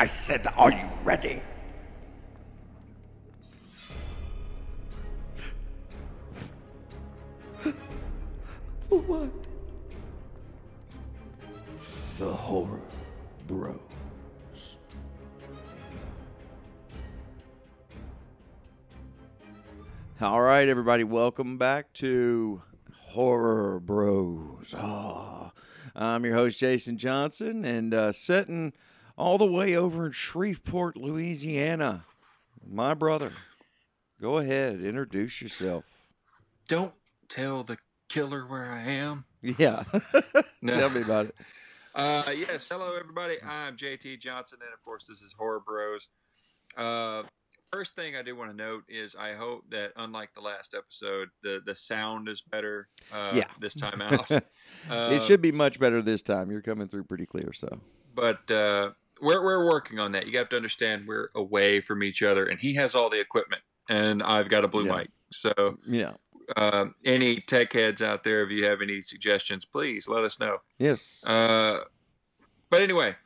I said, are you ready? For what? The horror bros. All right, everybody, welcome back to Horror Bros. Ah, I'm your host, Jason Johnson, and uh, sitting all the way over in Shreveport, Louisiana, my brother. Go ahead, introduce yourself. Don't tell the killer where I am. Yeah, No. tell me about it. Uh, yes, hello everybody. I'm JT Johnson, and of course, this is Horror Bros. Uh, first thing I do want to note is I hope that, unlike the last episode, the the sound is better. Uh, Yeah. this time out. it Uh, should be much better this time. You're coming through pretty clear, so but uh, we're we're working on that. You have to understand we're away from each other, and he has all the equipment, and I've got a blue Yeah. mic. So, yeah. uh, any tech heads out there, if you have any suggestions, please let us know. Yes. Uh, but anyway,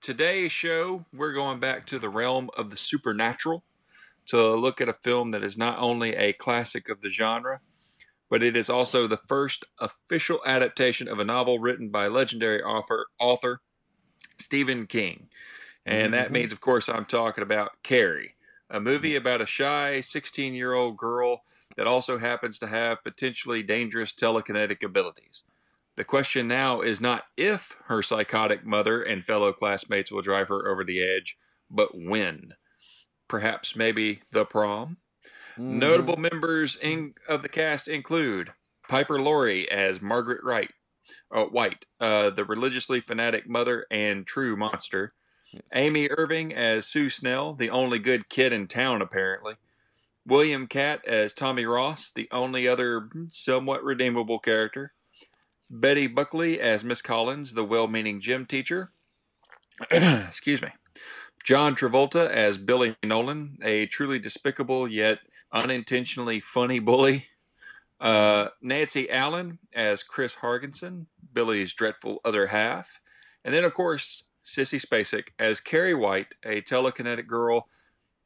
today's show, we're going back to the realm of the supernatural to look at a film that is not only a classic of the genre, but it is also the first official adaptation of a novel written by legendary author, author Stephen King. And that Mhm. means, of course, I'm talking about Carrie, a movie about a shy 16 year old girl that also happens to have potentially dangerous telekinetic abilities. The question now is not if her psychotic mother and fellow classmates will drive her over the edge, but when. Perhaps maybe the prom? Mhm. Notable members in, of the cast include Piper Laurie as Margaret Wright, uh, White, uh, the religiously fanatic mother and true monster. Amy Irving as Sue Snell, the only good kid in town, apparently. William Katt as Tommy Ross, the only other somewhat redeemable character. Betty Buckley as Miss Collins, the well meaning gym teacher. Excuse me. John Travolta as Billy Nolan, a truly despicable yet unintentionally funny bully. Uh, Nancy Allen as Chris Hargensen, Billy's dreadful other half. And then, of course, Sissy Spacek as Carrie White, a telekinetic girl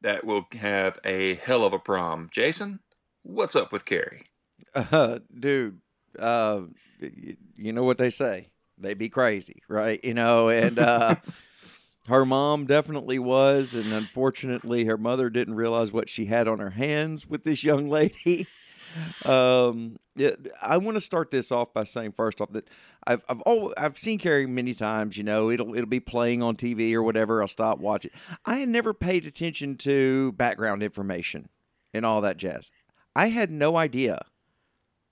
that will have a hell of a prom. Jason, what's up with Carrie? Uh, dude, uh, you know what they say? They be crazy, right? You know, and uh, her mom definitely was, and unfortunately, her mother didn't realize what she had on her hands with this young lady. Um, yeah, I want to start this off by saying first off that I've I've always, I've seen Carrie many times. You know, it'll it'll be playing on TV or whatever. I'll stop watching. I had never paid attention to background information and all that jazz. I had no idea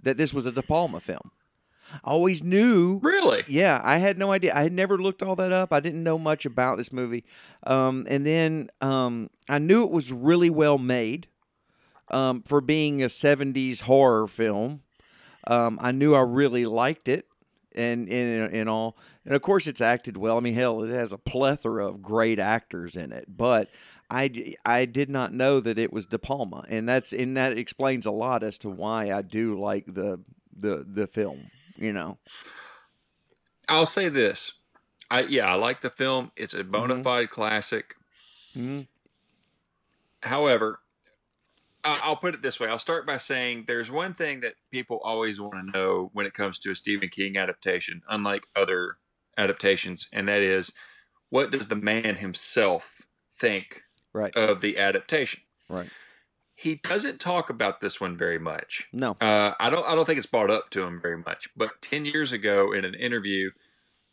that this was a De Palma film. I always knew. Really? Yeah, I had no idea. I had never looked all that up. I didn't know much about this movie. Um, and then um, I knew it was really well made um, for being a 70s horror film. Um, I knew I really liked it and, and, and all. And of course, it's acted well. I mean, hell, it has a plethora of great actors in it. But I, I did not know that it was De Palma, and that's and that explains a lot as to why I do like the the the film. You know, I'll say this. I yeah, I like the film. It's a bona Mhm. fide classic. mm-hmm. However, I'll put it this way. I'll start by saying there's one thing that people always want to know when it comes to a Stephen King adaptation, unlike other adaptations, and that is what does the man himself think right, of the adaptation? right. He doesn't talk about this one very much. No, Uh, I don't. I don't think it's brought up to him very much. But ten years ago, in an interview,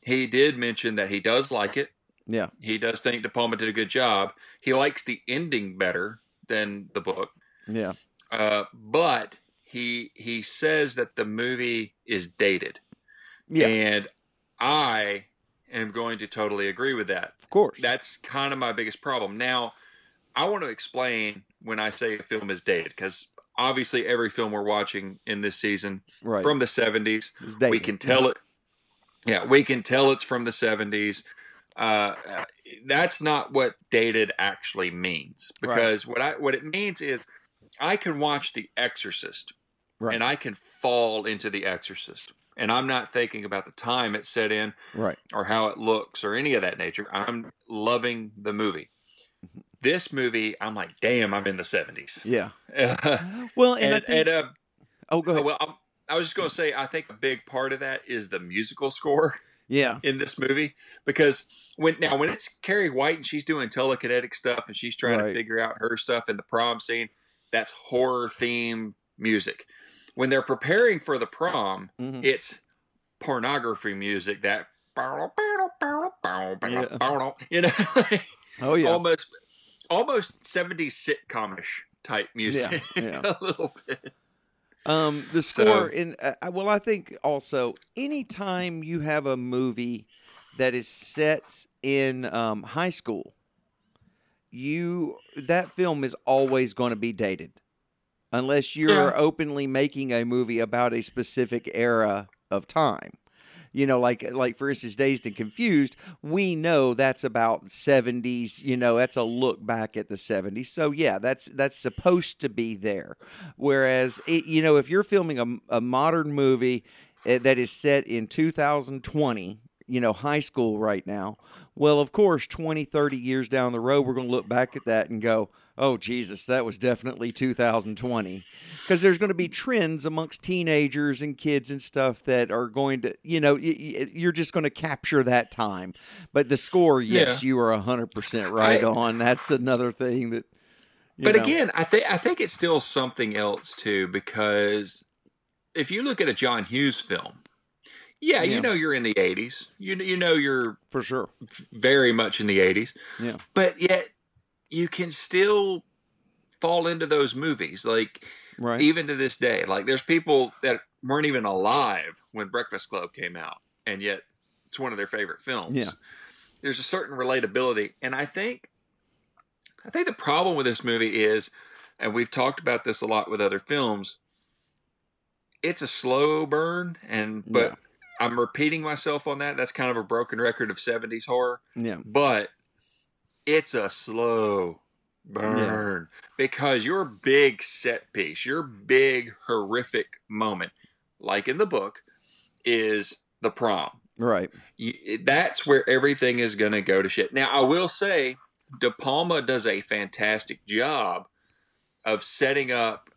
he did mention that he does like it. yeah, He does think De Palma did a good job. He likes the ending better than the book. Yeah, Uh, but he he says that the movie is dated, yeah. and I am going to totally agree with that. of course. That's kind of my biggest problem. Now, I want to explain when I say a film is dated because obviously every film we're watching in this season right. from the 70s It's we can tell it yeah we can tell it's from the 70s uh, uh, that's not what dated actually means because what i what it means is i can watch the exorcist Right. and i can fall into The Exorcist. And I'm not thinking about the time it set in Right. or how it looks or any of that nature. I'm loving the movie. This movie, I'm like, damn, I'm in the 70s. Yeah. and, Well, and, I think, and uh, oh, go ahead. well, I'm, I was just going to say, I think a big part of that is the musical score yeah. in this movie because when now when it's Carrie White and she's doing telekinetic stuff and she's trying Right. to figure out her stuff in the prom scene, that's horror theme music. When they're preparing for the prom, Mhm. it's pornography music that you know Oh yeah. almost almost 70s sitcomish type music yeah. a little bit Um, the So- score in uh, well, I think also anytime you have a movie that is set in um, high school, you that film is always going to be dated, unless you're Yeah. openly making a movie about a specific era of time. You know, like like for instance, Dazed and Confused, we know that's about seventies. You know, that's a look back at the seventies. So yeah, that's that's supposed to be there. Whereas, it, you know, if you're filming a, a modern movie eh, that is set in 2020, you know, high school right now, well, of course, 20, 30 years down the road, we're going to look back at that and go, oh, Jesus, that was definitely 2020. Because there's going to be trends amongst teenagers and kids and stuff that are going to, you know, you're just going to capture that time. But the score, yes, you are 100% right I- on. That's another thing that. but know. again i think i think it's still something else too because if you look at a john hughes film yeah, Yeah. you know you're in the 80s you, you know you're for sure. very much in the 80s Yeah. but yet you can still fall into those movies like Right. even to this day like there's people that weren't even alive when breakfast club came out and yet it's one of their favorite films Yeah. there's a certain relatability and i think i think the problem with this movie is and we've talked about this a lot with other films it's a slow burn and but Yeah. I'm repeating myself on that that's kind of a broken record of 70s horror yeah. but it's a slow burn because your big set piece, your big horrific moment, like in the book, is the prom. Right. You, that's where everything is going to go to shit. Now, I will say, De Palma does a fantastic job of setting up,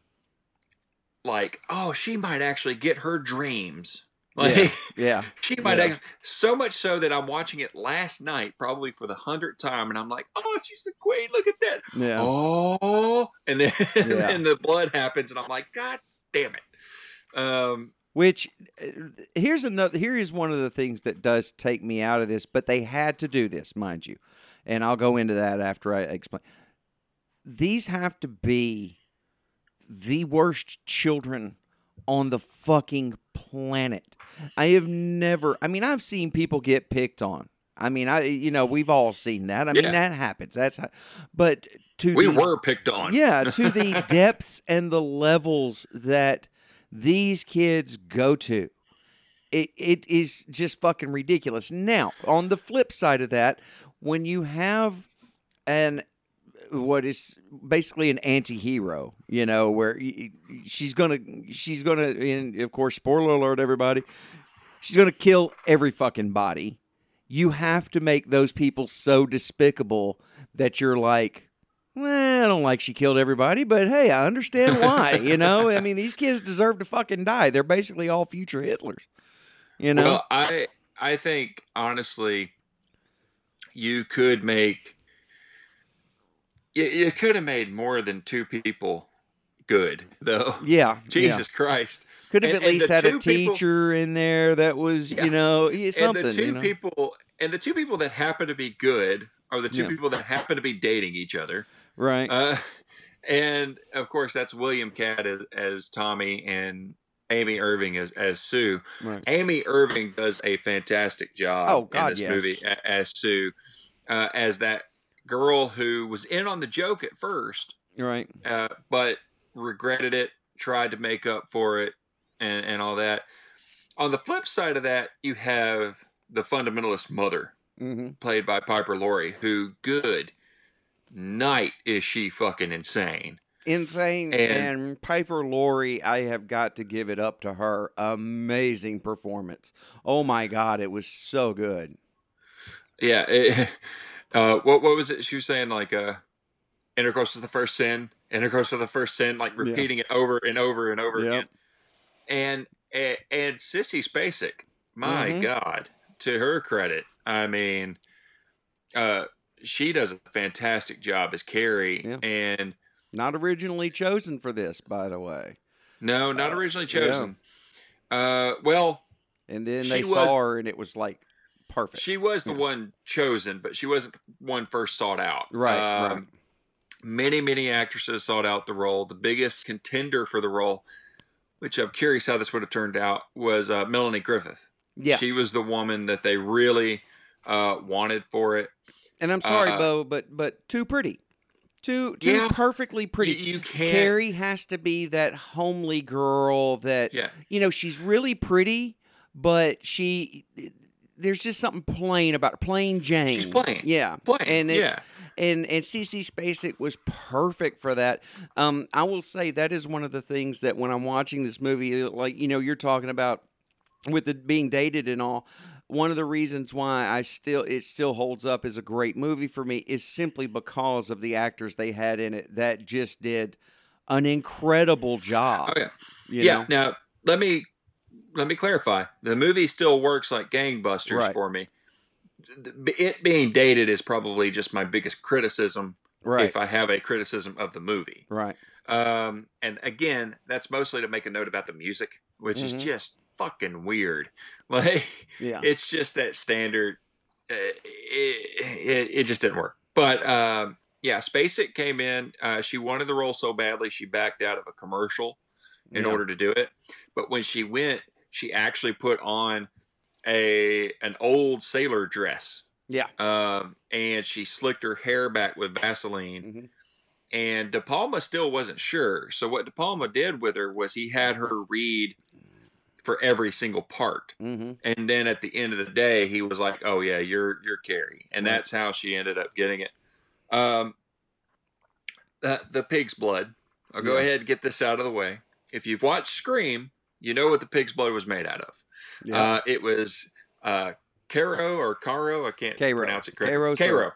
like, oh, she might actually get her dreams. Like, Yeah. she might Yeah. so much so that I'm watching it last night, probably for the hundredth time, and I'm like, "Oh, she's the queen! Look at that! Yeah. Oh!" And then, and then the blood happens, and I'm like, "God damn it!" Um, Which uh, here's another here is one of the things that does take me out of this, but they had to do this, mind you. And I'll go into that after I explain. These have to be the worst children on the fucking planet. I have never I mean I've seen people get picked on. I mean I you know, we've all seen that. I mean that happens. That's how, but to we the, were picked on. yeah, to the depths and the levels that these kids go to. It it is just fucking ridiculous. Now, on the flip side of that, when you have an what is basically an anti-hero, you know, where she's gonna she's gonna and of course spoiler alert everybody, she's gonna kill every fucking body. You have to make those people so despicable that you're like, well, I don't like she killed everybody, but hey, I understand why. you know, I mean, these kids deserve to fucking die. They're basically all future Hitlers. You know, Well, I I think honestly, you could make you, you could have made more than two people good though. yeah, Jesus Christ. could have And- at and least had a two people- teacher in there that was, Yeah. you know, something. and the two you know? people and the two people that happen to be good are the two Yeah. people that happen to be dating each other. right? Uh, and of course, that's William Katt as, as Tommy and Amy Irving as, as Sue. right. Amy Irving does a fantastic job Oh, God, in this yes. movie as Sue, uh, as that girl who was in on the joke at first, Right. uh, but regretted it, tried to make up for it, and, and all that. On the flip side of that, you have the fundamentalist mother, hmm played by Piper Laurie, who good night is she fucking insane. insane. And- And, Piper Laurie, I have got to give it up to her. Amazing performance. Oh my God, it was so good. Yeah. it- uh, what what was it? She was saying like uh, intercourse was the first sin. Intercourse was the first sin. Like repeating it over and over and over Yep. again. And and, and Sissy Spacek, my Mhm. God, to her credit, I mean, uh, she does a fantastic job as Carrie. Yeah. And Not originally chosen for this, by the way. no, not Uh, originally yeah. chosen. Uh, well, And then they was- saw her, and it was like perfect. she was the Yeah. one chosen, but she wasn't the one first sought out. right, Um, right. many many actresses sought out the role the biggest contender for the role which i'm curious how this would have turned out was uh, melanie griffith Yeah. she was the woman that they really uh, wanted for it and I'm sorry, uh, Bo, but but too pretty. Too too Yeah. perfectly you, pretty. you can't Carrie has to be that homely girl that yeah you know she's really pretty, but she there's just something plain about plain Jane. She's plain. yeah, plain and it's yeah and and Sissy Spacek was perfect for that. Um, I will say that is one of the things that when I'm watching this movie, like you know, you're talking about with it being dated and all. One of the reasons why I still it still holds up as a great movie for me is simply because of the actors they had in it that just did an incredible job. oh yeah you yeah know? now let me let me clarify the movie still works like gangbusters Right. for me it being dated is probably just my biggest criticism right, if i have a criticism of the movie right, Um, and again, that's mostly to make a note about the music, which Mhm. is just fucking weird. Like, yeah, it's just that standard. Uh, it, it, it just didn't work. But um, yeah, Spacek came in. Uh, she wanted the role so badly, she backed out of a commercial in Yeah. order to do it. But when she went, she actually put on a an old sailor dress. Yeah. Um, and she slicked her hair back with Vaseline Mhm. and De Palma still wasn't sure. So what De Palma did with her was he had her read for every single part, hmm and then at the end of the day, he was like, "Oh yeah, you're you're Carrie," and Right. that's how she ended up getting it. Um, the, the pig's blood. I'll go Yeah. ahead and get this out of the way. If you've watched Scream, you know what the pig's blood was made out of. yeah. Uh, it was uh, Karo or Karo. I can't Cairo. pronounce it correctly. Cairo.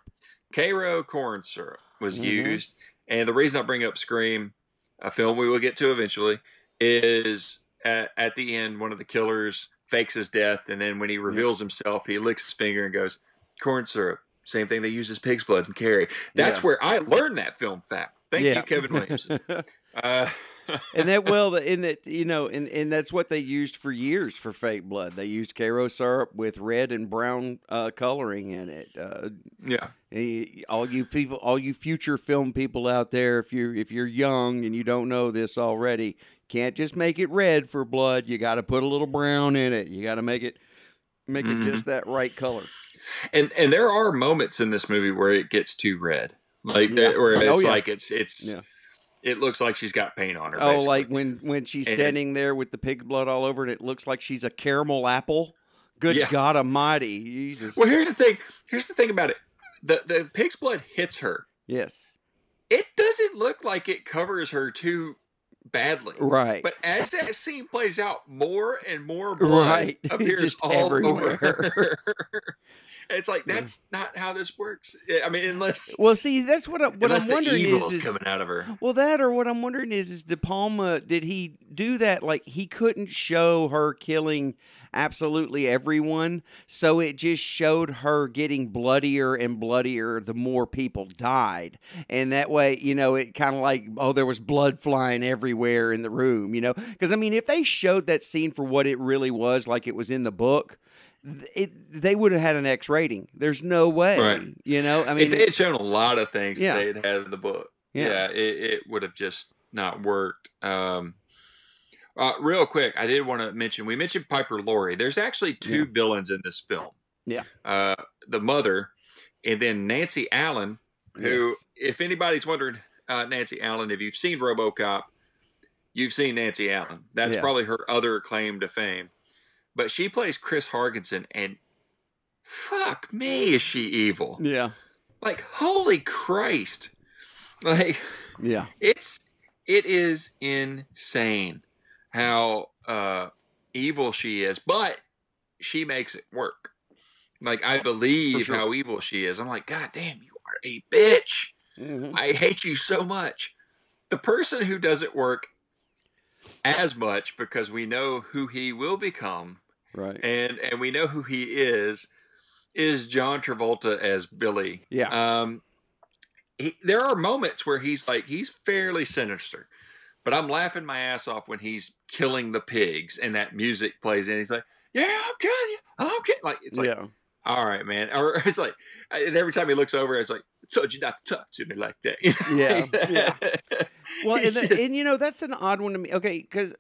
syrup. Corn syrup was Mhm. used. And the reason I bring up Scream, a film we will get to eventually, is at, at the end, one of the killers fakes his death. And then when he reveals himself, he licks his finger and goes, corn syrup. Same thing they use as pig's blood and Carrie. That's Yeah. where I learned that film fact. Thank Yeah. you, Kevin Williamson. Uh, and that well, and that you know, and, and that's what they used for years for fake blood. They used Cairo syrup with red and brown uh, coloring in it. Uh, yeah. all you people, all you future film people out there, if you if you're young and you don't know this already, can't just make it red for blood. You got to put a little brown in it. You got to make it make Mhm. it just that right color. And and there are moments in this movie where it gets too red, like Yeah. where Oh, it's yeah. like it's it's Yeah. It looks like she's got paint on her. Oh, basically. like when when she's And- standing there with the pig blood all over it, it looks like she's a caramel apple. Good Yeah. God Almighty, Jesus! Well, here's the thing. Here's the thing about it. The the pig's blood hits her. yes, It doesn't look like it covers her too badly. right. But as that scene plays out, more and more blood Right. appears all everywhere. over it's like that's not how this works. I mean, unless well, see, that's what I, what I'm wondering is is coming out of her. well, that or what I'm wondering is, is De Palma did he do that? Like he couldn't show her killing absolutely everyone, so it just showed her getting bloodier and bloodier the more people died, and that way, you know, it kind of like oh, there was blood flying everywhere in the room, you know, because I mean, if they showed that scene for what it really was, like it was in the book. It, they would have had an X rating. There's no way, Right. you know. I mean, if they had shown a lot of things Yeah. they had had in the book, Yeah. yeah, it, it would have just not worked. Um, uh, real quick, I did want to mention we mentioned Piper Laurie. There's actually two villains in this film. Yeah. uh, the mother, and then Nancy Allen, who, Yes. if anybody's wondering, uh, Nancy Allen, if you've seen RoboCop, you've seen Nancy Allen. That's Yeah. probably her other claim to fame. But she plays Chris Hargensen, and fuck me, is she evil? yeah, like holy christ like yeah. it's it is insane how uh, evil she is, but she makes it work. Like I believe sure. how evil she is. I'm like, God damn, you are a bitch. Mhm. I hate you so much. The person who doesn't work as much because we know who he will become Right. and and we know who he is is John Travolta as Billy. Yeah. Um he, there are moments where he's like he's fairly sinister. But I'm laughing my ass off when he's killing the pigs and that music plays and he's like, "Yeah, I'm killing you. I'm killing." Like it's like, yeah. "All right, man." Or it's like and every time he looks over it's like, "Told you not to talk to me like that." Yeah, yeah. Well, and, the- just- and you know that's an odd one to me. Okay, because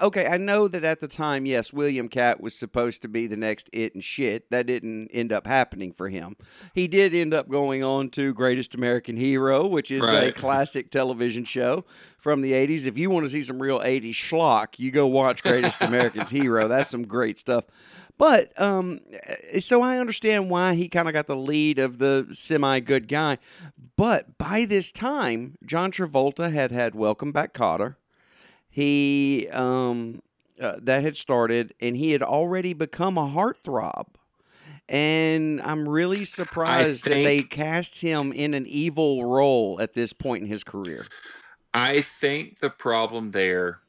okay, I know that at the time, yes, William Katt was supposed to be the next it and shit. That didn't end up happening for him. He did end up going on to Greatest American Hero, which is a classic television show from the '80s. If you want to see some real '80s schlock, you go watch Greatest American's Hero. That's some great stuff. But um, so I understand why he kind of got the lead of the semi good guy. But by this time, John Travolta had had Welcome Back, Kotter. He um, uh, that had started, and he had already become a heartthrob. And I'm really surprised that they cast him in an evil role at this point in his career. I think the problem there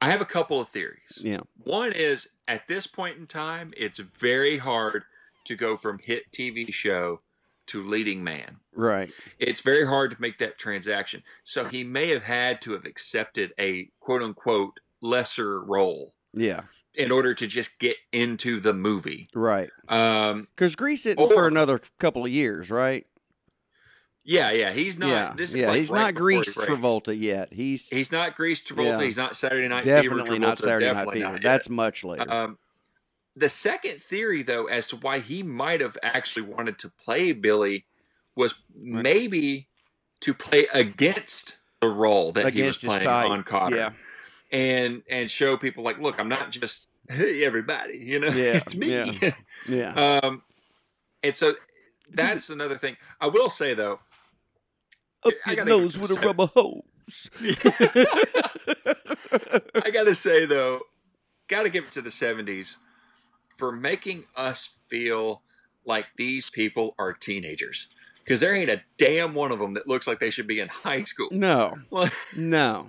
I have a couple of theories. Yeah, One is at this point in time, it's very hard to go from hit TV show to leading man. right. It's very hard to make that transaction. So he may have had to have accepted a quote unquote lesser role Yeah, in order to just get into the movie. right. Um, Because Grease it for Or- another couple of years, right? Yeah, yeah, he's not. yeah, this is yeah. like he's right not Grease. Travolta yet. He's He's not Grease Travolta. Yeah. He's not Saturday Night Fever definitely Travolta. not Saturday Night Fever. That's much later. Um, the second theory, though, as to why he might have actually wanted to play Billy was maybe to play against the role that Against he was playing type. on Kotter, Yeah, and and show people like, look, I'm not just hey everybody, you know, Yeah, it's me. yeah. yeah. um, and so that's another thing. I will say though, Up I your gotta nose with a rubber hose. I gotta say though, gotta give it to the '70s for making us feel like these people are teenagers. Because there ain't a damn one of them that looks like they should be in high school. no, no.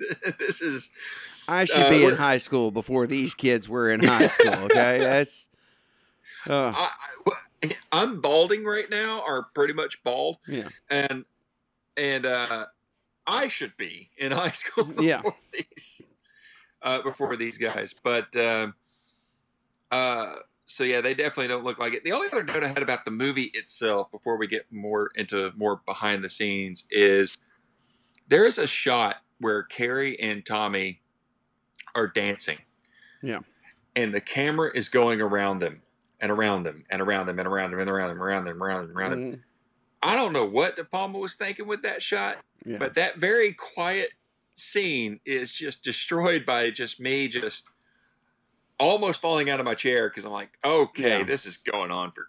this is I should Uh, be in high school before these kids were in high school. Okay, that's. Uh, I, I, I'm balding right now, or pretty much bald, yeah, and and uh, I should be in high school before Yeah. these uh, before these guys. But um uh, so yeah, they definitely don't look like it. The only other note I had about the movie itself, before we get more into more behind the scenes, is there is a shot where Carrie and Tommy are dancing. Yeah. And the camera is going around them and around them and around them and around them and around them, around them, around them, around them. Mhm. I don't know what De Palma was thinking with that shot, yeah. but that very quiet scene is just destroyed by just me just almost falling out of my chair because I'm like, okay, Yeah. this is going on for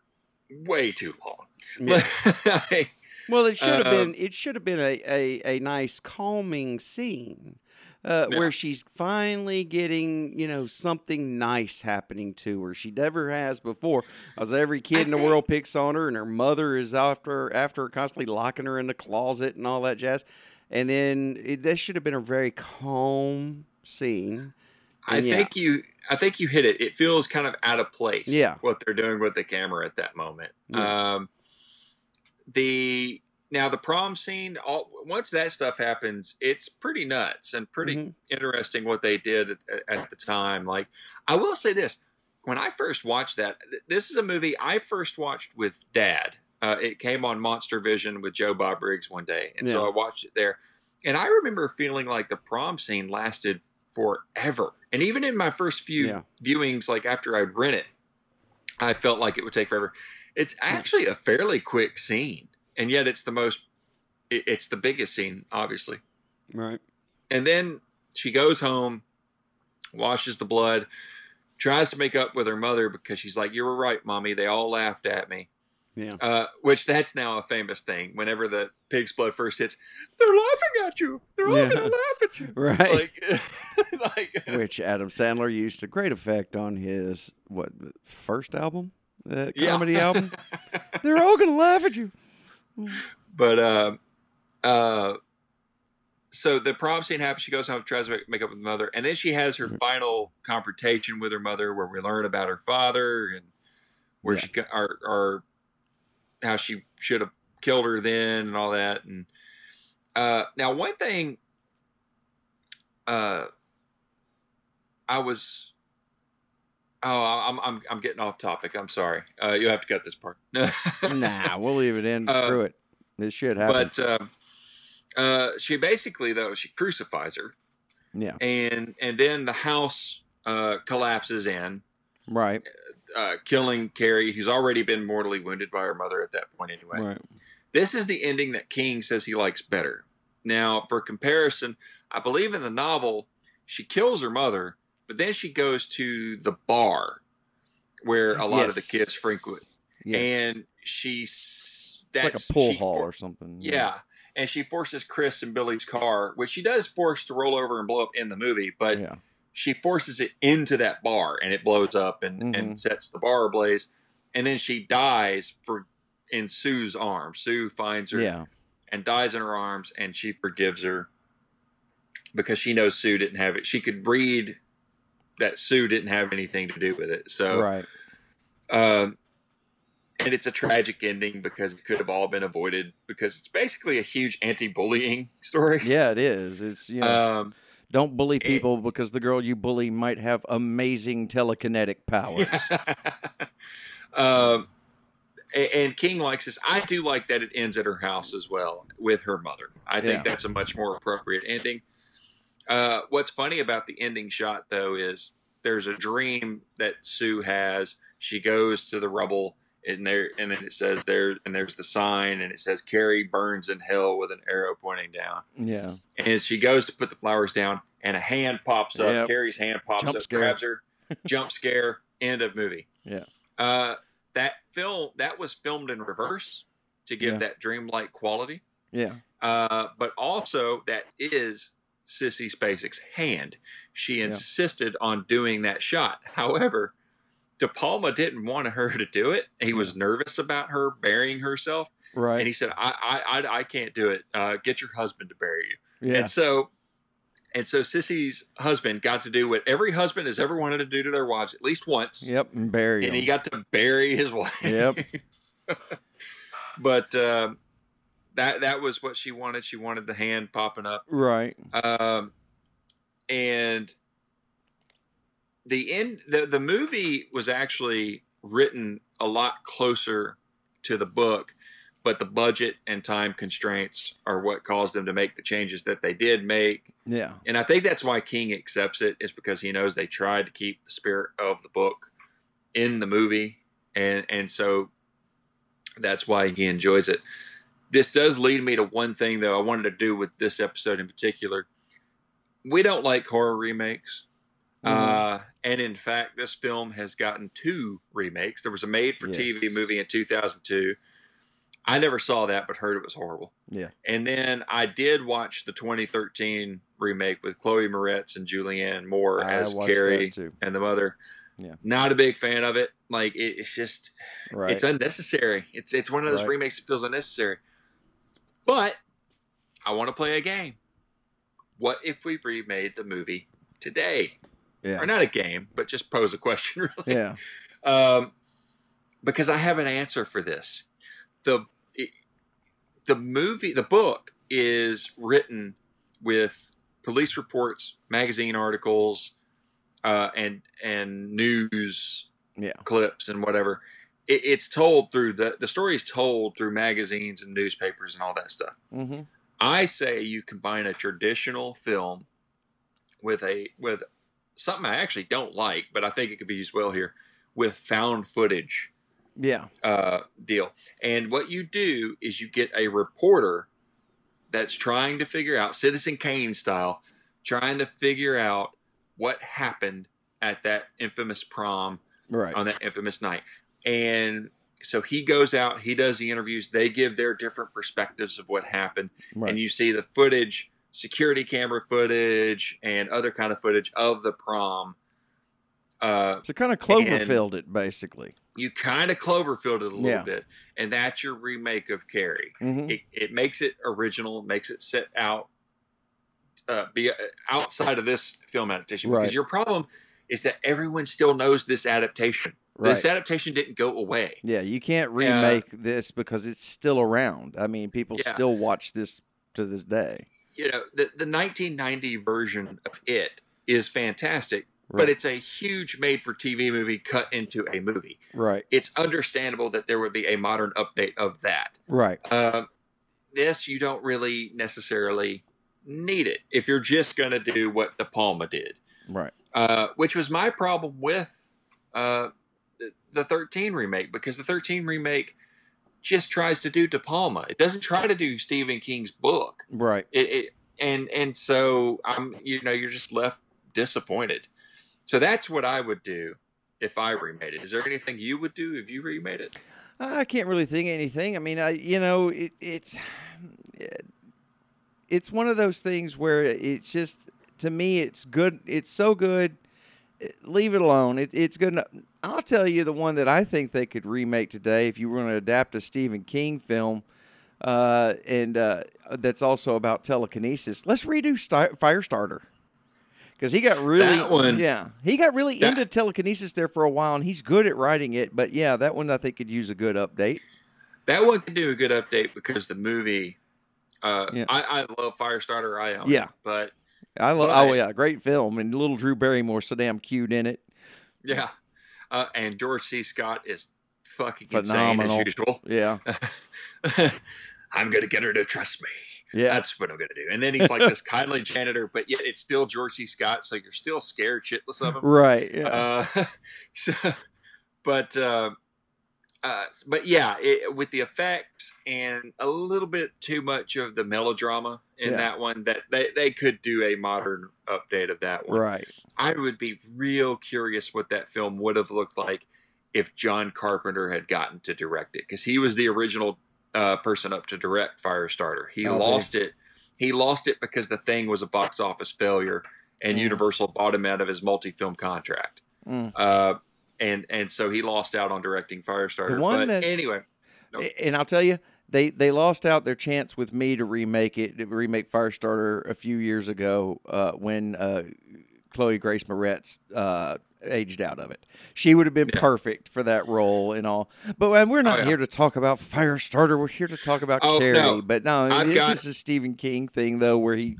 way too long. Yeah. Like, Well, it should have Um, been. It should have been a, a, a nice calming scene, uh, Yeah. where she's finally getting you know something nice happening to her. She never has before. As every kid in the world picks on her, and her mother is after after her, constantly locking her in the closet and all that jazz. And then it, that should have been a very calm scene. I yeah. think you I think you hit it. It feels kind of out of place. Yeah. What they're doing with the camera at that moment. Yeah. Um the now the prom scene all once that stuff happens, it's pretty nuts and pretty Mhm. interesting what they did at, at the time. Like I will say this, when I first watched that, th- this is a movie I first watched with dad. Uh, it came on Monster Vision with Joe Bob Briggs one day, and so I watched it there. And I remember feeling like the prom scene lasted forever. And even in my first few Yeah. viewings, like after I'd rent it, I felt like it would take forever. It's actually a fairly quick scene, and yet it's the most, it- it's the biggest scene, obviously. Right. And then she goes home, washes the blood, tries to make up with her mother because she's like, "You were right, mommy. They all laughed at me." Yeah. Uh, which that's now a famous thing. Whenever the pig's blood first hits, they're laughing at you. They're all Yeah. gonna laugh at you. Right. Like, like Which Adam Sandler used to great effect on his what first album, Yeah. comedy album. They're all gonna laugh at you. but uh, uh, so the prom scene happens. She goes home, tries to make, make up with her mother, and then she has her Mhm. final confrontation with her mother, where we learn about her father and where Yeah. she got or, or how she should have killed her then and all that. And uh, now, one thing, uh, I was. Oh, I'm I'm I'm getting off topic. I'm sorry. Uh, you have to cut this part. nah, we'll leave it in. Uh, Screw it. This shit happens. but um, uh, she basically though she crucifies her yeah. and and then the house uh, collapses in Right. uh, killing carrie who's already been mortally wounded by her mother at that point anyway Right. this is the ending that king says he likes better now for comparison i believe in the novel she kills her mother but then she goes to the bar where a lot of the kids frequent Yes. and she's it's like a pool she- hall or something. Yeah. And she forces Chris and Billy's car, which she does force to roll over and blow up in the movie, but yeah. she forces it into that bar and it blows up and, Mhm. and sets the bar ablaze. And then she dies for in Sue's arms. Sue finds her Yeah. and dies in her arms and she forgives her because she knows Sue didn't have it. She could read that Sue didn't have anything to do with it. So Right. um, and it's a tragic ending because it could have all been avoided because it's basically a huge anti-bullying story. Yeah, it is. It's you know, Um, don't bully people because the girl you bully might have amazing telekinetic powers. um, and King likes this. I do like that it ends at her house as well with her mother. I think Yeah. that's a much more appropriate ending. Uh, what's funny about the ending shot, though, is there's a dream that Sue has. She goes to the rubble, and there, and then it says there, and there's the sign, and it says Carrie burns in hell with an arrow pointing down. Yeah. And she goes to put the flowers down, and a hand pops up, Yep. Carrie's hand pops Jump up, scare. grabs her, jump scare, end of movie. Yeah. Uh, that film that was filmed in reverse to give Yeah. that dreamlike quality. Yeah. Uh, but also that is Sissy Spacek's hand. She Yeah. insisted on doing that shot. However, De Palma didn't want her to do it. He was nervous about her burying herself, Right. and he said, "I, I, I, I can't do it. Uh, get your husband to bury you." yeah. And so, and so Sissy's husband got to do what every husband has ever wanted to do to their wives at least once, Yep. And bury and he got to bury his wife. Yep. but um, that that was what she wanted. She wanted the hand popping up, right. um, and the end. The the movie was actually written a lot closer to the book, but the budget and time constraints are what caused them to make the changes that they did make. Yeah. And I think that's why King accepts it is because he knows they tried to keep the spirit of the book in the movie, and and so that's why he enjoys it. This does lead me to one thing though I wanted to do with this episode in particular. We don't like horror remakes. Mhm. Uh, and in fact, this film has gotten two remakes. There was a made for TV Yes. movie in 2002. I never saw that, but heard it was horrible. Yeah. And then I did watch the 2013 remake with Chloe Moretz and Julianne Moore I as Carrie and the mother. Yeah. Not a big fan of it. Like it, it's just Right. it's unnecessary. It's it's one of those Right. remakes that feels unnecessary. But I want to play a game. What if we remade the movie today? Yeah. Or not a game, but just pose a question really. Yeah. Um, because I have an answer for this. The the movie, the book is written with police reports, magazine articles, uh, and and news Yeah. clips and whatever. It, it's told through the the story is told through magazines and newspapers and all that stuff. Mm-hmm. I say you combine a traditional film with a with something I actually don't like, but I think it could be used well here with found footage Yeah. uh, deal. And what you do is you get a reporter that's trying to figure out Citizen Kane style, trying to figure out what happened at that infamous prom Right. on that infamous night. And so he goes out, he does the interviews, they give their different perspectives of what happened, Right. and you see the footage, security camera footage, and other kind of footage of the prom. Uh, so kind of Cloverfield it basically. you kind of Cloverfield it a little Yeah. bit, and that's your remake of Carrie. hmm It, it makes it original, makes it set out, uh, be outside of this film adaptation. Right. Because your problem is that everyone still knows this adaptation. Right. This adaptation didn't go away. Yeah, you can't remake this because it's still around. I mean, people Yeah. still watch this to this day. You know, the the 1990 version of it is fantastic, Right. but it's a huge made-for-TV movie cut into a movie. right, It's understandable that there would be a modern update of that. right, Uh, this you don't really necessarily need it if you're just going to do what De Palma did, right. uh, which was my problem with uh, the, the 13 remake because the 13 remake just tries to do De Palma. It doesn't try to do Stephen King's book. Right. It, it and and so I'm you know you're just left disappointed. So that's what I would do if I remade it. Is there anything you would do if you remade it? I can't really think of anything. I mean, I you know, it, it's it's one of those things where it's just to me, it's good. It's so good. Leave it alone. It, it's good. enough. I'll tell you the one that I think they could remake today if you were going to adapt a Stephen King film, uh, and uh, that's also about telekinesis. Let's redo Sti- Firestarter. Because he got really, That one- yeah, he got really that- into telekinesis there for a while, and he's good at writing it. But yeah, that one I think could use a good update. That one could do a good update because the movie. Uh, Yeah. I, I love Firestarter. I own. Yeah. it, but I love. Oh yeah, great film, and little Drew Barrymore so damn cute in it. yeah, uh, and George C. Scott is fucking Phenomenal. insane as usual. Yeah, I'm gonna get her to trust me. yeah, That's what I'm gonna do. And then he's like this kindly janitor, but yet it's still George C. Scott, so you're still scared shitless of him. right. Yeah, Uh, so, but uh, uh, but yeah, it, with the effects and a little bit too much of the melodrama in Yeah. that one, that they, they could do a modern update of that one. right. I would be real curious what that film would have looked like if John Carpenter had gotten to direct it because he was the original uh, person up to direct Firestarter. He Okay. lost it. He lost it because the thing was a box office failure, and Mm. Universal bought him out of his multi-film contract. Mm. Uh, and and so he lost out on directing Firestarter. The one but that- anyway, Nope. And I'll tell you, they they lost out their chance with me to remake it, to remake Firestarter a few years ago uh, when uh, Chloe Grace Moretz uh, aged out of it. She would have been Yeah. perfect for that role and all. But uh, we're not Oh, yeah. here to talk about Firestarter. We're here to talk about Oh, Carrie. no. But no, I've this got- is a Stephen King thing though, where he,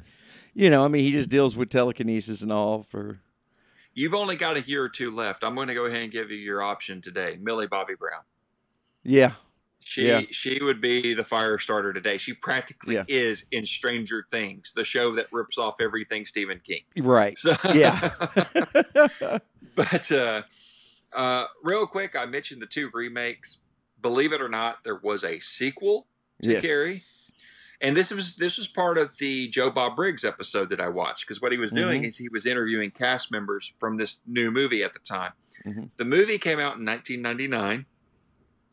you know, I mean, he just deals with telekinesis and all for. you've only got a year or two left. I'm going to go ahead and give you your option today, Millie Bobby Brown. Yeah, She Yeah. she would be the fire starter today. She practically Yeah. is in Stranger Things, the show that rips off everything Stephen King. right. So Yeah. but uh, uh, real quick, I mentioned the two remakes. Believe it or not, there was a sequel to Yes. Carrie, and this was this was part of the Joe Bob Briggs episode that I watched because what he was doing Mhm. is he was interviewing cast members from this new movie at the time. Mhm. The movie came out in 1999.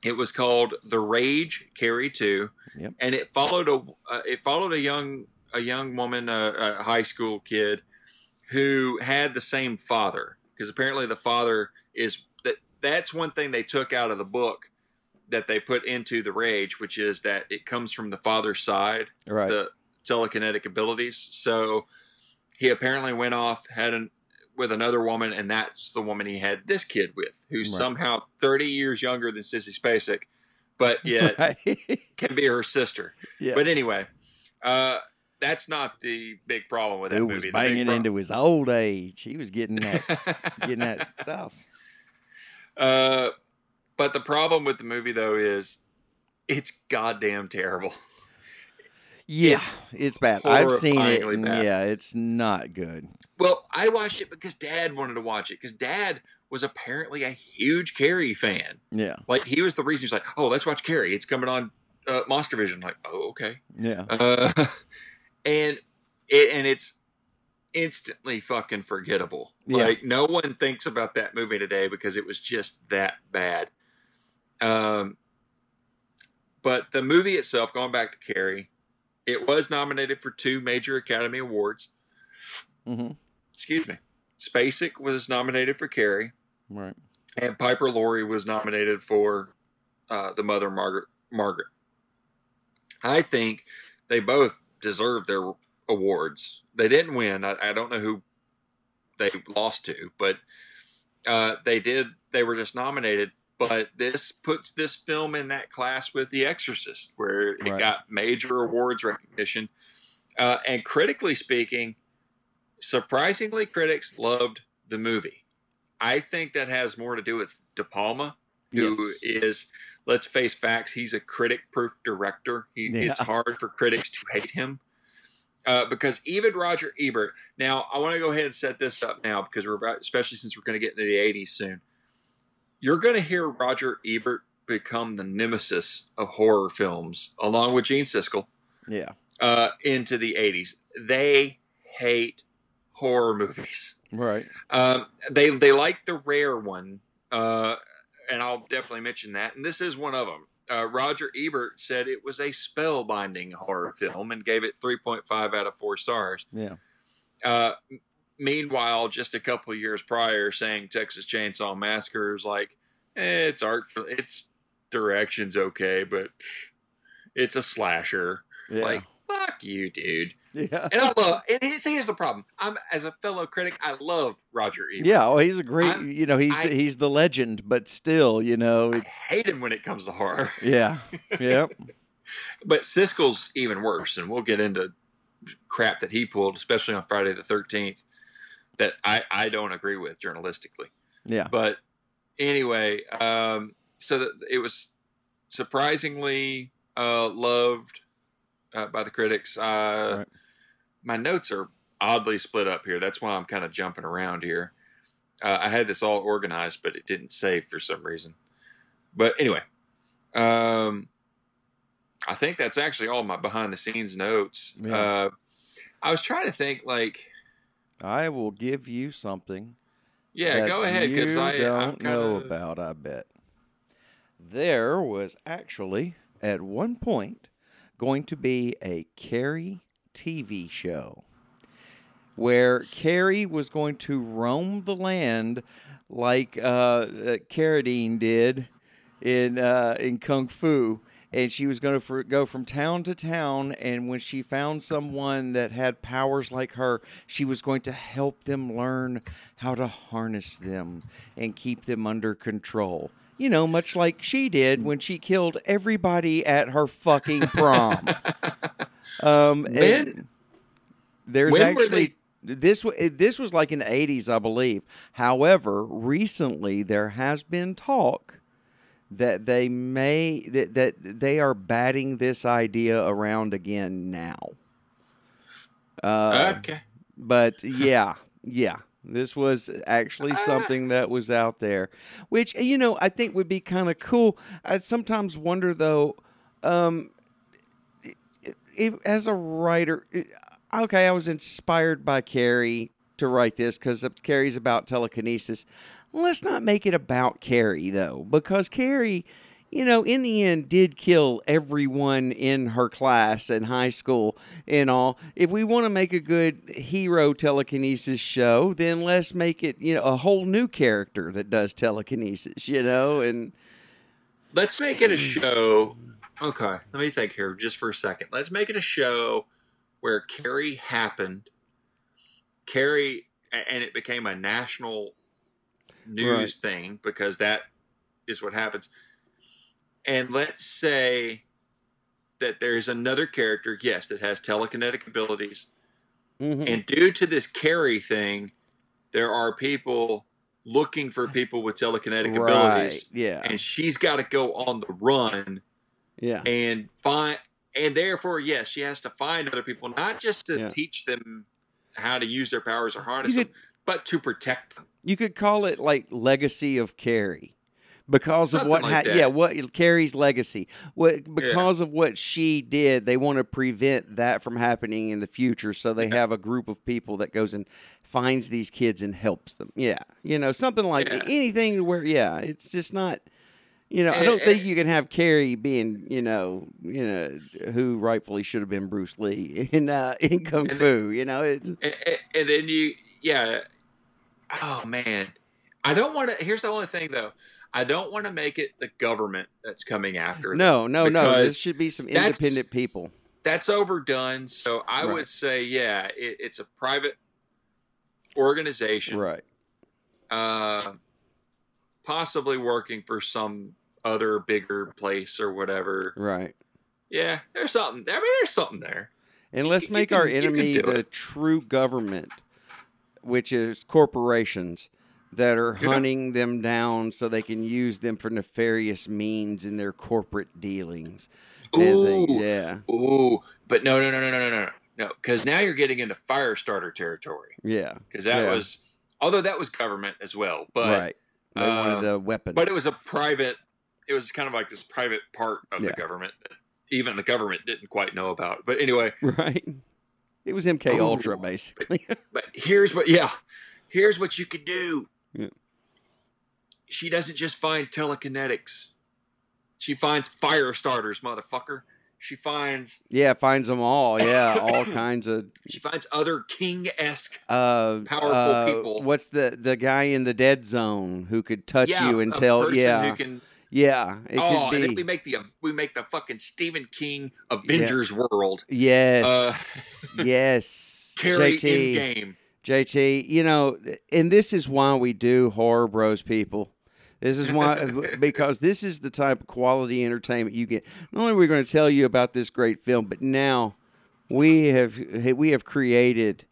It was called The Rage Carrie Two, Yep. and it followed a uh, it followed a young a young woman, a, a high school kid, who had the same father because apparently the father is that that's one thing they took out of the book that they put into the rage which is that it comes from the father's side Right. the telekinetic abilities so he apparently went off had an with another woman and that's the woman he had this kid with who's Right. somehow 30 years younger than sissy spacek but yet Right. can be her sister yeah. but anyway uh that's not the big problem with that Who movie was banging into his old age. He was getting that, getting that stuff. Uh, but the problem with the movie though is it's goddamn terrible. Yeah, It's it's, bad. I've seen it. bad. Yeah, it's not good. Well, I watched it because Dad wanted to watch it because Dad was apparently a huge Carrie fan. Yeah, Like he was the reason he's like, "Oh, let's watch Carrie. It's coming on uh, Monster Vision." like, "Oh, okay." yeah, Uh, and it and it's instantly fucking forgettable. Yeah. Like no one thinks about that movie today because it was just that bad. Um, but the movie itself, going back to Carrie, it was nominated for two major Academy Awards. Mm-hmm. Excuse me. Spacek was nominated for Carrie, Right. and Piper Laurie was nominated for uh, the mother Margaret. Margaret. I think they both deserve their awards. They didn't win. I, I don't know who they lost to, but uh, they did. They were just nominated. But this puts this film in that class with The Exorcist, where it Right. got major awards recognition. Uh, and critically speaking, surprisingly, critics loved the movie. I think that has more to do with De Palma, who Yes. is, let's face facts, he's a critic-proof director. He, It's hard for critics to hate him. Uh, because even Roger Ebert. Now, I want to go ahead and set this up now because we're about, especially since we're going to get into the '80s soon. You're going to hear Roger Ebert become the nemesis of horror films, along with Gene Siskel, Yeah. uh, into the '80s. They hate horror movies. Right. Um, they they like the rare one, uh, and I'll definitely mention that. And this is one of them. Uh, Roger Ebert said it was a spellbinding horror film and gave it 3.5 out of four stars. Yeah. Uh, meanwhile, just a couple of years prior, saying Texas Chainsaw Massacre is like, eh, it's art for its direction's okay, but it's a slasher. Yeah. Like, fuck you, dude. yeah. And I love. And here's, here's the problem. I'm as a fellow critic, I love Roger Ebert. Yeah, well, he's a great. I'm- you know, he's I- he's the legend, but still, you know, I it's hate him when it comes to horror. yeah, yeah, But Siskel's even worse, and we'll get into crap that he pulled, especially on Friday the Thirteenth, that I I don't agree with journalistically. yeah, But anyway, um, so that it was surprisingly uh, loved uh, by the critics. Uh, Right. My notes are oddly split up here. That's why I'm kind of jumping around here. Uh, I had this all organized, but it didn't save for some reason. But anyway, um, I think that's actually all my behind the scenes notes. Yeah. Uh, I was trying to think, like, I will give you something. yeah, go ahead because I don't I'm kind know about. I bet there was actually at one point going to be a Carrie TV show where Carrie was going to roam the land like uh, uh, Carradine did in uh, in Kung Fu. And she was going to go from town to town. And when she found someone that had powers like her, she was going to help them learn how to harness them and keep them under control. You know, much like she did when she killed everybody at her fucking prom. um, and When- there's when actually this this was like in the 80s, I believe. However, recently there has been talk that they may that, that they are batting this idea around again now. Uh, okay. but yeah, yeah. This was actually Ah. something that was out there, which you know I think would be kind of cool. I sometimes wonder though, um, if, as a writer, okay, I was inspired by Carrie to write this because Carrie's about telekinesis. Let's not make it about Carrie though, because Carrie, you know, in the end, did kill everyone in her class in high school and all. If we want to make a good hero telekinesis show, then let's make it, you know, a whole new character that does telekinesis, you know, and Let's make it a hmm. show. Okay, let me think here just for a second. Let's make it a show where Carrie happened. Carrie, and it became a national news thing because that is what happens. And let's say that there's another character, yes, that has telekinetic abilities. mhm. And due to this Carrie thing, there are people looking for people with telekinetic abilities. yeah, And she's got to go on the run yeah, and find and therefore yes she has to find other people not just to Yeah. teach them how to use their powers or harness them but to protect them you could call it like legacy of Carrie because of what like ha- yeah what Carrie's legacy what because of what she did they want to prevent that from happening in the future so they Yeah. have a group of people that goes and finds these kids and helps them yeah you know something like Yeah. anything where yeah it's just not You know, I don't think you can have Carrie being, you know, you know, who rightfully should have been Bruce Lee in uh, in Kung And- Fu. You know, it, and, and- and then you yeah oh man i don't want to here's the only thing though i don't want to make it the government that's coming after no, no, no. This should be some independent people. that's overdone so i Right. would say yeah it, it's a private organization Right. uh possibly working for some other bigger place or whatever Right. yeah there's something i mean there's something there And let's make can- our enemy the it. true government, which is corporations that are hunting yeah. them down so they can use them for nefarious means in their corporate dealings. Ooh, they, yeah. Ooh, but no, no, no, no, no, no, no, because now you're getting into Firestarter territory. Yeah, because that yeah. was, although that was government as well, but right. they uh, wanted a uh, weapon. But it was a private. It was kind of like this private part of yeah. the government that even the government didn't quite know about. But anyway, right. It was MK Ooh. Ultra basically. but here's what, yeah, here's what you could do. Yeah. She doesn't just find telekinetics. She finds fire starters, motherfucker. She finds yeah, finds them all. Yeah, all kinds of she finds other king esque uh Powerful uh, people. What's the the guy in the dead zone who could touch yeah, you and tell yeah. who can yeah, oh, and then we make the um, we make the fucking Stephen King Avengers world Yes. Uh, yes. carry in JT. game. JT, you know, and this is why we do horror bros people. This is why because this is the type of quality entertainment you get. Not only are we going to tell you about this great film, but now we have we have created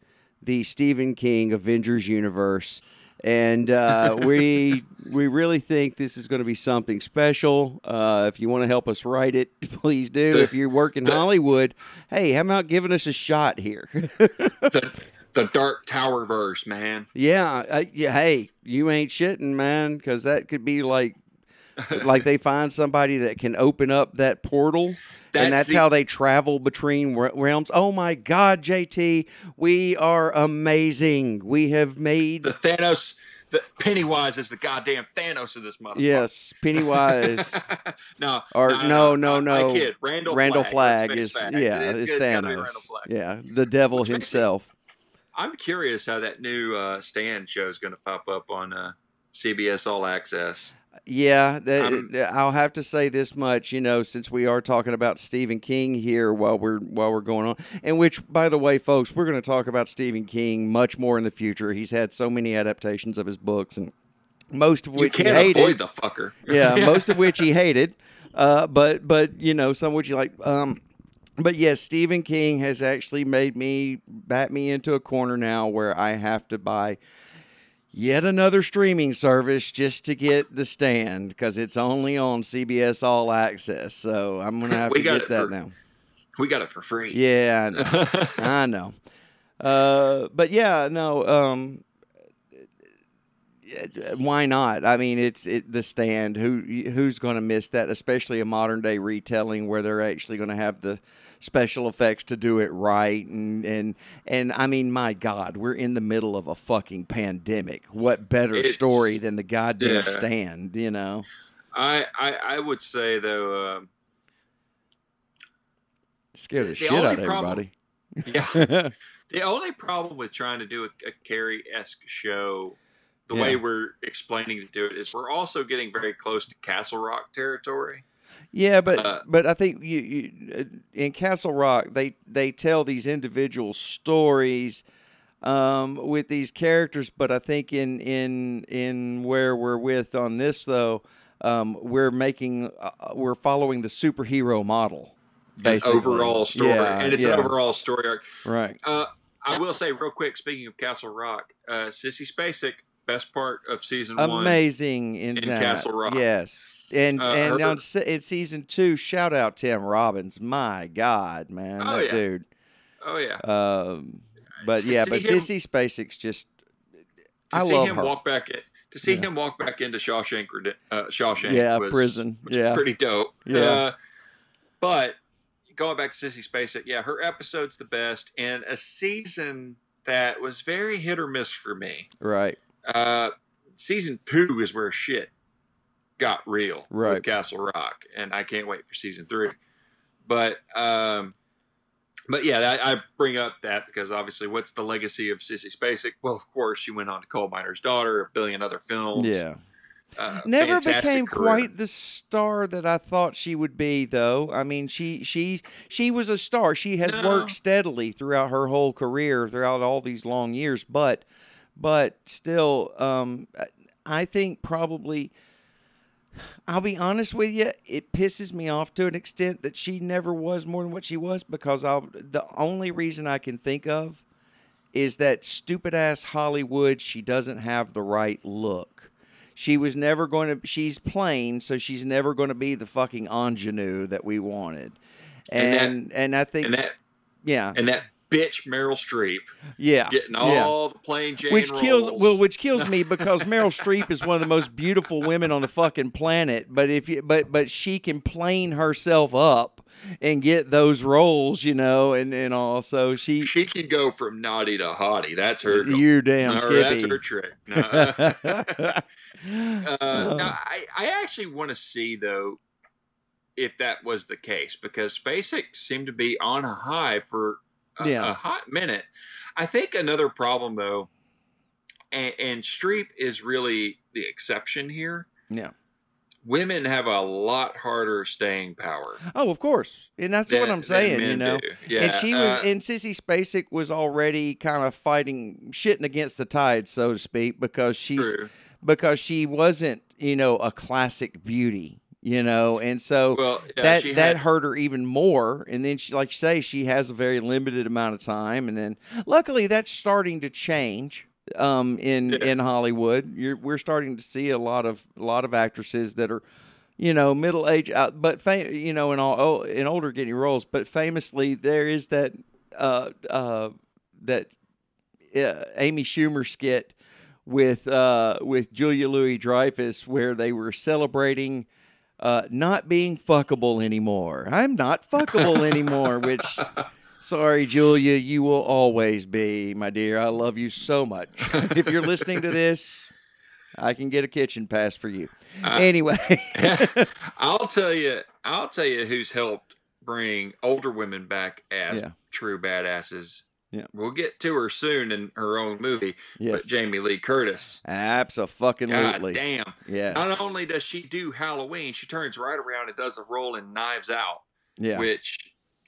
the Stephen King Avengers universe. And uh, we we really think this is going to be something special. Uh, if you want to help us write it, please do. If you work in Hollywood, hey, how about giving us a shot here? The the Dark Tower verse, man. Yeah, uh, yeah. Hey, you ain't shitting, man, because that could be like, like they find somebody that can open up that portal, and that's the- how they travel between realms. Oh my God, JT, we are amazing. We have made the Thanos. The Pennywise is the goddamn Thanos of this motherfucker. yes, Pennywise. no, Or no, no, I- I no. kid. Randall, Randall Flagg. Flag is face yeah, It's- it's it's Thanos. Yeah, the devil Which himself. I'm curious how that new uh, Stan show is going to pop up on uh, CBS All Access. Yeah, that, I'm- I'll have to say this much, you know, since we are talking about Stephen King here while we're while we're going on, and which, by the way, folks, we're going to talk about Stephen King much more in the future. He's had so many adaptations of his books, and most of which he can't hated. avoid the fucker. yeah, most of which he hated, uh, but but you know, some which you like. Um, but yes, Stephen King has actually made me bat me into a corner now where I have to buy yet another streaming service just to get the stand because it's only on CBS All Access. So I'm gonna have to get that for- now. we got it for free. Yeah, I know. I know. Uh, but yeah, no. Um, why not? I mean, it's it, the stand. Who who's going to miss that? Especially a modern day retelling where they're actually going to have the special effects to do it right. And and and I mean, my God, we're in the middle of a fucking pandemic. What better It's- story than the goddamn yeah. stand? You know? I, I I would say though, um, Scare the, The shit out of problem- everybody. yeah. the only problem with trying to do a, a Carrie esque show, the Yeah. way we're explaining to do it, is we're also getting very close to Castle Rock territory. Yeah, but Uh, but I think you, you uh, in Castle Rock they they tell these individual stories um, with these characters, but I think in in in where we're with on this though, um, we're making uh, we're following the superhero model. An overall story, Yeah, and it's yeah. an overall story arc. Right. Uh, I will say real quick. Speaking of Castle Rock, uh, Sissy Spacek, best part of season one. Amazing in, in that. Castle Rock. Yes. And Uh, and on se- in season two, shout out Tim Robbins. My God, man, Oh, that yeah. dude. Oh yeah, Um, but To yeah, but him- Sissy Spacek's just. to I see love him her. walk back in, to see Yeah. him walk back into Shawshank, uh, Shawshank, Yeah, was, prison. was Yeah. pretty dope. Yeah. Uh, but going back to Sissy Spacek, yeah, her episode's the best, and a season that was very hit or miss for me. Right. Uh, season two is where shit got real Right. with Castle Rock, and I can't wait for season three. But um, but yeah, I, I bring up that because obviously, what's the legacy of Sissy Spacek? Well, of course, she went on to Coal Miner's Daughter, a billion other films. Yeah. uh, Never became career. quite the star that I thought she would be, though. I mean, she she she was a star. She has No. worked steadily throughout her whole career, throughout all these long years. But but still, um, I think probably. I'll be honest with you, it pisses me off to an extent that she never was more than what she was because I'll, the only reason I can think of is that stupid ass Hollywood, she doesn't have the right look. She was never going to, she's plain, so she's never going to be the fucking ingenue that we wanted. And And that- and, I think, and that yeah, and that bitch Meryl Streep yeah, getting yeah. all the plain Jane which kills roles. well, which kills me because Meryl Streep is one of the most beautiful women on the fucking planet. But if you, but but she can plane herself up and get those roles, you know, and and also she, she can go from naughty to haughty. That's her. you damn or that's her trick. No, uh, Oh. I, I actually want to see though if that was the case because Spacek seemed to be on a high for a, Yeah. a hot minute. I think another problem though, and, and Streep is really the exception here. Yeah. Women have a lot harder staying power. Oh, of course, and that's what I'm saying. You know, yeah, and she was, uh, and Sissy Spacek was already kind of fighting, shitting against the tide, so to speak, because she's true. because she wasn't, you know, a classic beauty, you know, and so Well, yeah, that she that hurt her even more. And then she, like you say, she has a very limited amount of time, and then luckily that's starting to change. Um, in Yeah. in Hollywood, You're, we're starting to see a lot of a lot of actresses that are, you know, middle age, uh, but fam- you know, in all oh, in older getting roles. But famously, there is that uh uh that uh, Amy Schumer skit with uh, with Julia Louis Dreyfus where they were celebrating uh, not being fuckable anymore. I'm not fuckable anymore. Which, sorry, Julia, you will always be, my dear. I love you so much. if you're listening to this, I can get a kitchen pass for you. Uh, anyway, I'll tell you. I'll tell you who's helped bring older women back as Yeah. true badasses. Yeah. we'll get to her soon in her own movie. yes, But Jamie Lee Curtis. God absolutely. damn! Yeah. Not only does she do Halloween, she turns right around and does a role in Knives Out. yeah. Which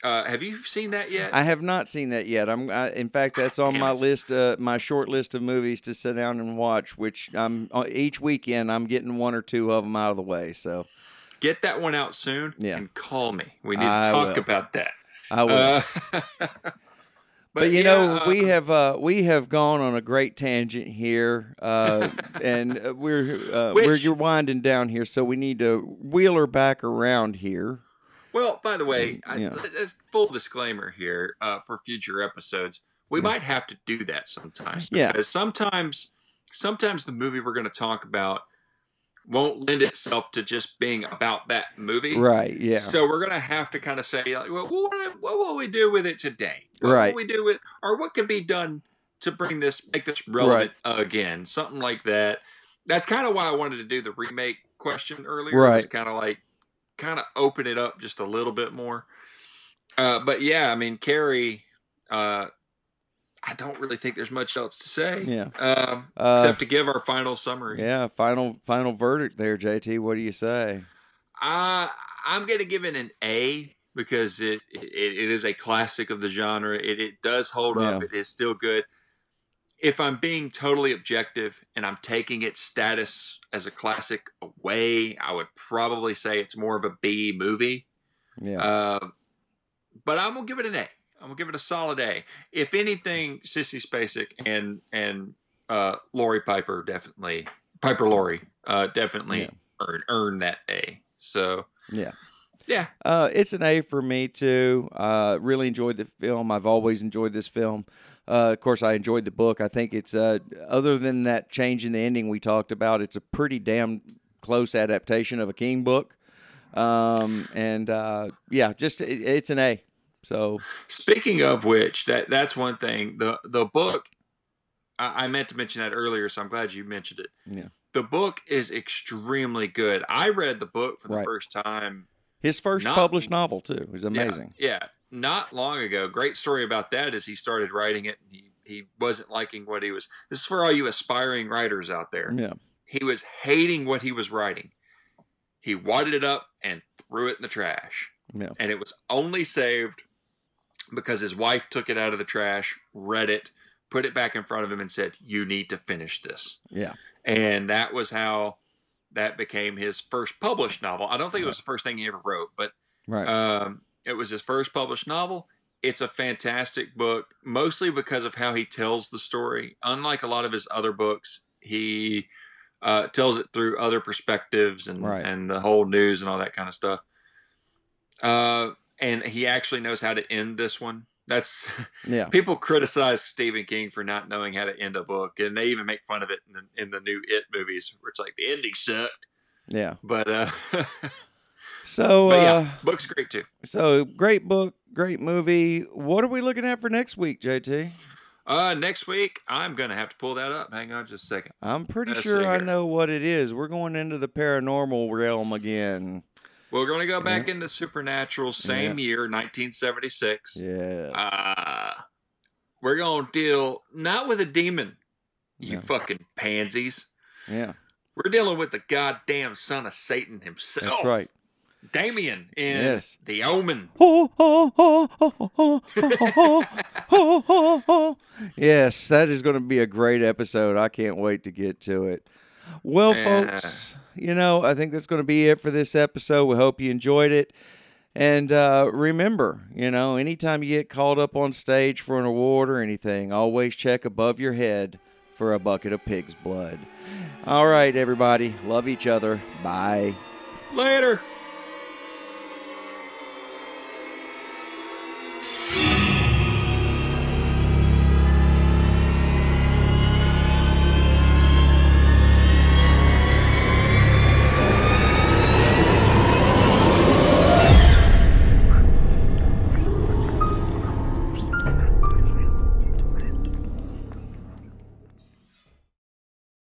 uh, have you seen that yet? I have not seen that yet. I'm, I, in fact, that's on my list, uh, my short list of movies to sit down and watch. Which I'm uh, each weekend I'm getting one or two of them out of the way. So get that one out soon. Yeah. and call me. We need to I talk will. about that. I will. Uh, but, you yeah, know, uh, we have uh, we have gone on a great tangent here, uh, and uh, we're uh, Which- we're winding down here, so we need to wheel her back around here. Well, by the way, as full disclaimer here uh, for future episodes, we Yeah. might have to do that sometimes. Yeah. Because sometimes, sometimes the movie we're going to talk about won't lend itself to just being about that movie. Right? Yeah. So we're going to have to kind of say, like, well, what, what will we do with it today? What Right. will we do with, or what could be done to bring this, make this relevant again? Something like that. That's kind of why I wanted to do the remake question earlier. Right. Kind of like, kind of open it up just a little bit more. Uh, but yeah, I mean, Carrie, uh, I don't really think there's much else to say. Yeah. Um, Uh, except to give our final summary. yeah. Final final verdict there, JT. What do you say? Uh, I'm going to give it an A because it, it it is a classic of the genre. It it does hold up. It is still good. If I'm being totally objective and I'm taking its status as a classic away, I would probably say it's more of a B movie. Yeah. Uh, but I'm gonna give it an A. I'm gonna give it a solid A. If anything, Sissy Spacek and and uh, Laurie Piper definitely Piper Laurie uh, definitely Yeah. earn earn that A. So yeah. yeah, Uh, it's an A for me too. Uh, really enjoyed the film. I've always enjoyed this film. Uh, of course, I enjoyed the book. I think it's uh, other than that change in the ending we talked about, it's a pretty damn close adaptation of a King book. Um, and uh, yeah, just it, it's an A. So Speaking of which, that that's one thing. The the book I, I meant to mention that earlier, so I'm glad you mentioned it. Yeah. the book is extremely good. I read the book for the Right. first time. His first Not- published novel too. It was yeah, amazing. Yeah, not long ago. Great story about that is he started writing it and he he wasn't liking what he was. This is for all you aspiring writers out there. Yeah. He was hating what he was writing. He wadded it up and threw it in the trash. Yeah. And it was only saved because his wife took it out of the trash, read it, put it back in front of him, and said, You need to finish this. Yeah. And that was how that became his first published novel. I don't think it was the first thing he ever wrote, but Right. um, it was his first published novel. It's a fantastic book, mostly because of how he tells the story. Unlike a lot of his other books, he uh, tells it through other perspectives and Right. and the whole news and all that kind of stuff. Uh, and he actually knows how to end this one. That's yeah. people criticize Stephen King for not knowing how to end a book, and they even make fun of it in the, in the new It movies, where it's like the ending sucked. Yeah. But uh, So but uh yeah, book's great too. so great book, great movie. What are we looking at for next week, JT? Uh, next week I'm gonna have to pull that up. Hang on just a second. I'm pretty Let's sure I know what it is. We're going into the paranormal realm again. We're gonna go back into Supernatural, same year, 1976. Yes. Uh, we're gonna deal not with a demon, you No. fucking pansies. yeah. We're dealing with the goddamn son of Satan himself. That's right. Damien in Yes. The Omen. yes, that is going to be a great episode. I can't wait to get to it. Well, folks, you know, I think that's going to be it for this episode. We hope you enjoyed it. And uh, remember, you know, anytime you get called up on stage for an award or anything, always check above your head for a bucket of pig's blood. All right, everybody. Love each other. Bye. Later.